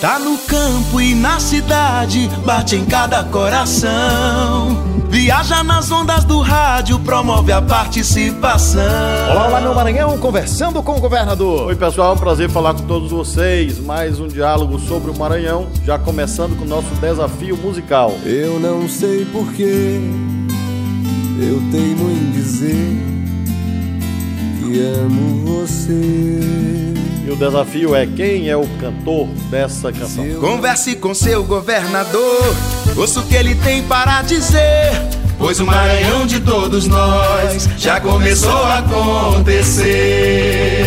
Tá no campo e na cidade, bate em cada coração. Viaja nas ondas do rádio, promove a participação. Olá, olá, meu Maranhão, conversando com o governador. Oi, pessoal, é um prazer falar com todos vocês. Mais um diálogo sobre o Maranhão, já começando com o nosso desafio musical. Eu não sei porquê, eu teimo em dizer que amo você. E o desafio é quem é o cantor dessa canção. Converse com seu governador, ouça o que ele tem para dizer. Pois o Maranhão de todos nós já começou a acontecer.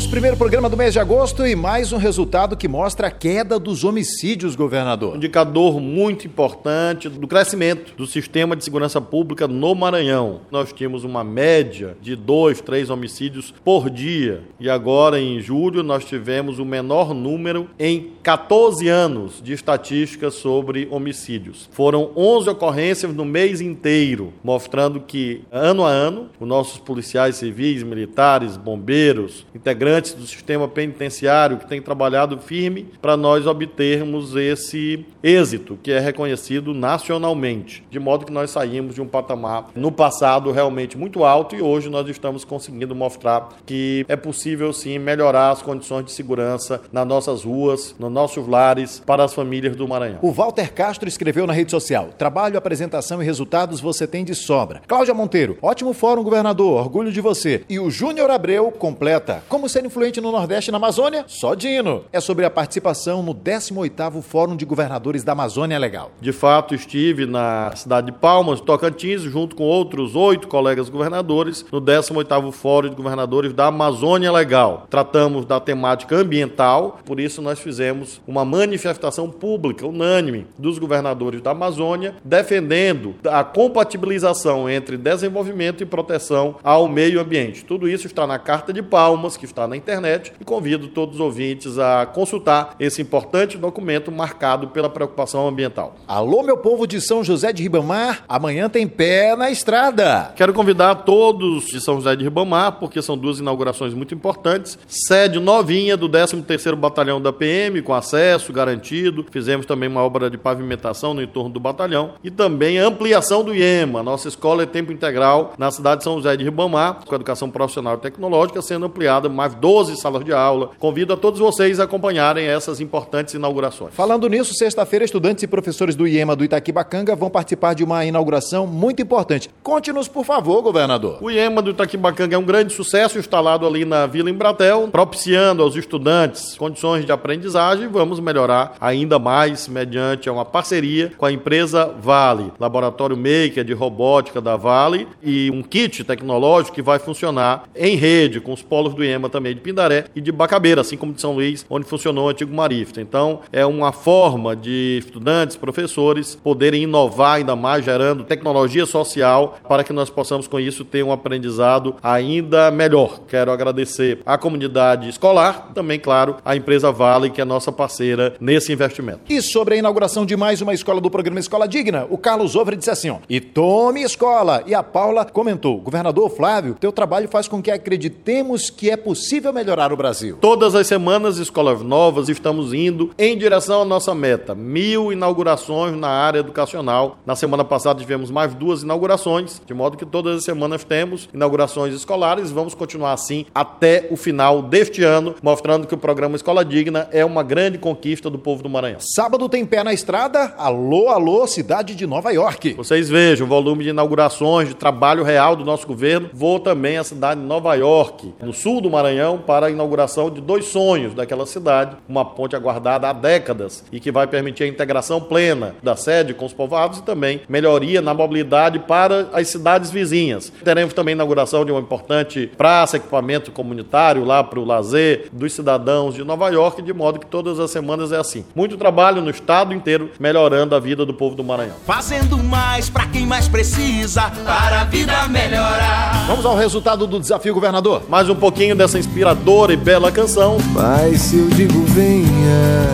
Nosso primeiro programa do mês de agosto e mais um resultado que mostra a queda dos homicídios, Um governador. indicador muito importante do crescimento do sistema de segurança pública no Maranhão. Nós tínhamos uma média de dois, três homicídios por dia. E agora, em julho, nós tivemos o menor número em 14 anos de estatísticas sobre homicídios. Foram 11 ocorrências no mês inteiro, mostrando que, ano a ano, os nossos policiais civis, militares, bombeiros, integrantes do sistema penitenciário que têm trabalhado firme para nós obtermos esse êxito que é reconhecido nacionalmente. De modo que nós saímos de um patamar no passado realmente muito alto e hoje nós estamos conseguindo mostrar que é possível sim melhorar as condições de segurança nas nossas ruas, nos nossos lares, para as famílias do Maranhão. O Walter Castro escreveu na rede social: Trabalho, apresentação e resultados você tem de sobra. Cláudia Monteiro, ótimo fórum, governador, orgulho de você. E o Júnior Abreu completa: Como ser influente no Nordeste e na Amazônia? Só Dino. É sobre a participação no 18º Fórum de Governadores da Amazônia Legal. De fato, estive na cidade de Palmas, Tocantins, junto com outros oito colegas governadores, no 18º Fórum de Governadores da Amazônia Legal. Tratamos da temática ambiental, por isso nós fizemos uma manifestação pública unânime dos governadores da Amazônia, defendendo a compatibilização entre desenvolvimento e proteção ao meio ambiente. Tudo isso está na Carta de Palmas, que está na internet, e convido todos os ouvintes a consultar esse importante documento marcado pela preocupação ambiental. Alô, meu povo de São José de Ribamar, amanhã tem pé na estrada. Quero convidar todos de São José de Ribamar, porque são duas inaugurações muito importantes. Sede novinha do 13º Batalhão da PM, com acesso garantido. Fizemos também uma obra de pavimentação no entorno do batalhão. E também a ampliação do IEMA, nossa escola é tempo integral na cidade de São José de Ribamar, com educação profissional e tecnológica, sendo ampliada mais 12 salas de aula. Convido a todos vocês a acompanharem essas importantes inaugurações. Falando nisso, sexta-feira, estudantes e professores do IEMA do Itaquibacanga vão participar de uma inauguração muito importante. Conte-nos, por favor, governador. O IEMA do Itaquibacanga é um grande sucesso, instalado ali na Vila Embratel, propiciando aos estudantes condições de aprendizagem. Vamos melhorar ainda mais mediante uma parceria com a empresa Vale, laboratório maker de robótica da Vale e um kit tecnológico que vai funcionar em rede com os polos do IEMA também de Pindaré e de Bacabeira, assim como de São Luís, onde funcionou o antigo Marifta. Então, é uma forma de estudantes, professores poderem inovar ainda mais, gerando tecnologia social para que nós possamos com isso ter um aprendizado ainda melhor. Quero agradecer à comunidade escolar, também, claro, à empresa Vale, que é nossa parceira nesse investimento. E sobre a inauguração de mais uma escola do programa Escola Digna, o Carlos Ovre disse assim: ó, e tome escola. E a Paula comentou: governador Flávio, teu trabalho faz com que acreditemos que é possível melhorar o Brasil. Todas as semanas, escolas novas, estamos indo em direção à nossa meta: mil inaugurações na área educacional. Na semana passada tivemos mais duas inaugurações, de modo que todas as semanas temos inaugurações escolares. Vamos continuar assim até o final deste ano, mostrando que o programa Escola Digna é uma grande conquista do povo do Maranhão. Sábado tem pé na estrada. Alô, alô, cidade de Nova York. Vocês vejam o volume de inaugurações, de trabalho real do nosso governo. Vou também à cidade de Nova York, no sul do Maranhão, para a inauguração de dois sonhos daquela cidade, uma ponte aguardada há décadas e que vai permitir a integração plena da sede com os povoados e também melhoria na mobilidade para as cidades vizinhas. Teremos também a inauguração de uma importante praça, equipamento comunitário lá para o lazer dos cidadãos de Nova York, de modo que todas as semanas é assim. Muito trabalho no estado inteiro, melhorando a vida do povo do Maranhão. Fazendo mais pra quem mais precisa, para a vida melhorar. Vamos ao resultado do desafio, governador. Mais um pouquinho dessa inspiradora e bela canção. Mas se eu digo venha,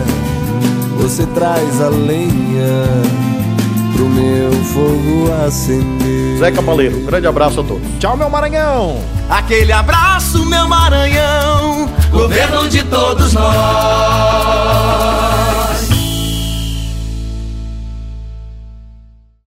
você traz a lenha pro meu fogo acender. Zé Cabaleiro, um grande abraço a todos. Tchau, meu Maranhão. Aquele abraço, meu Maranhão,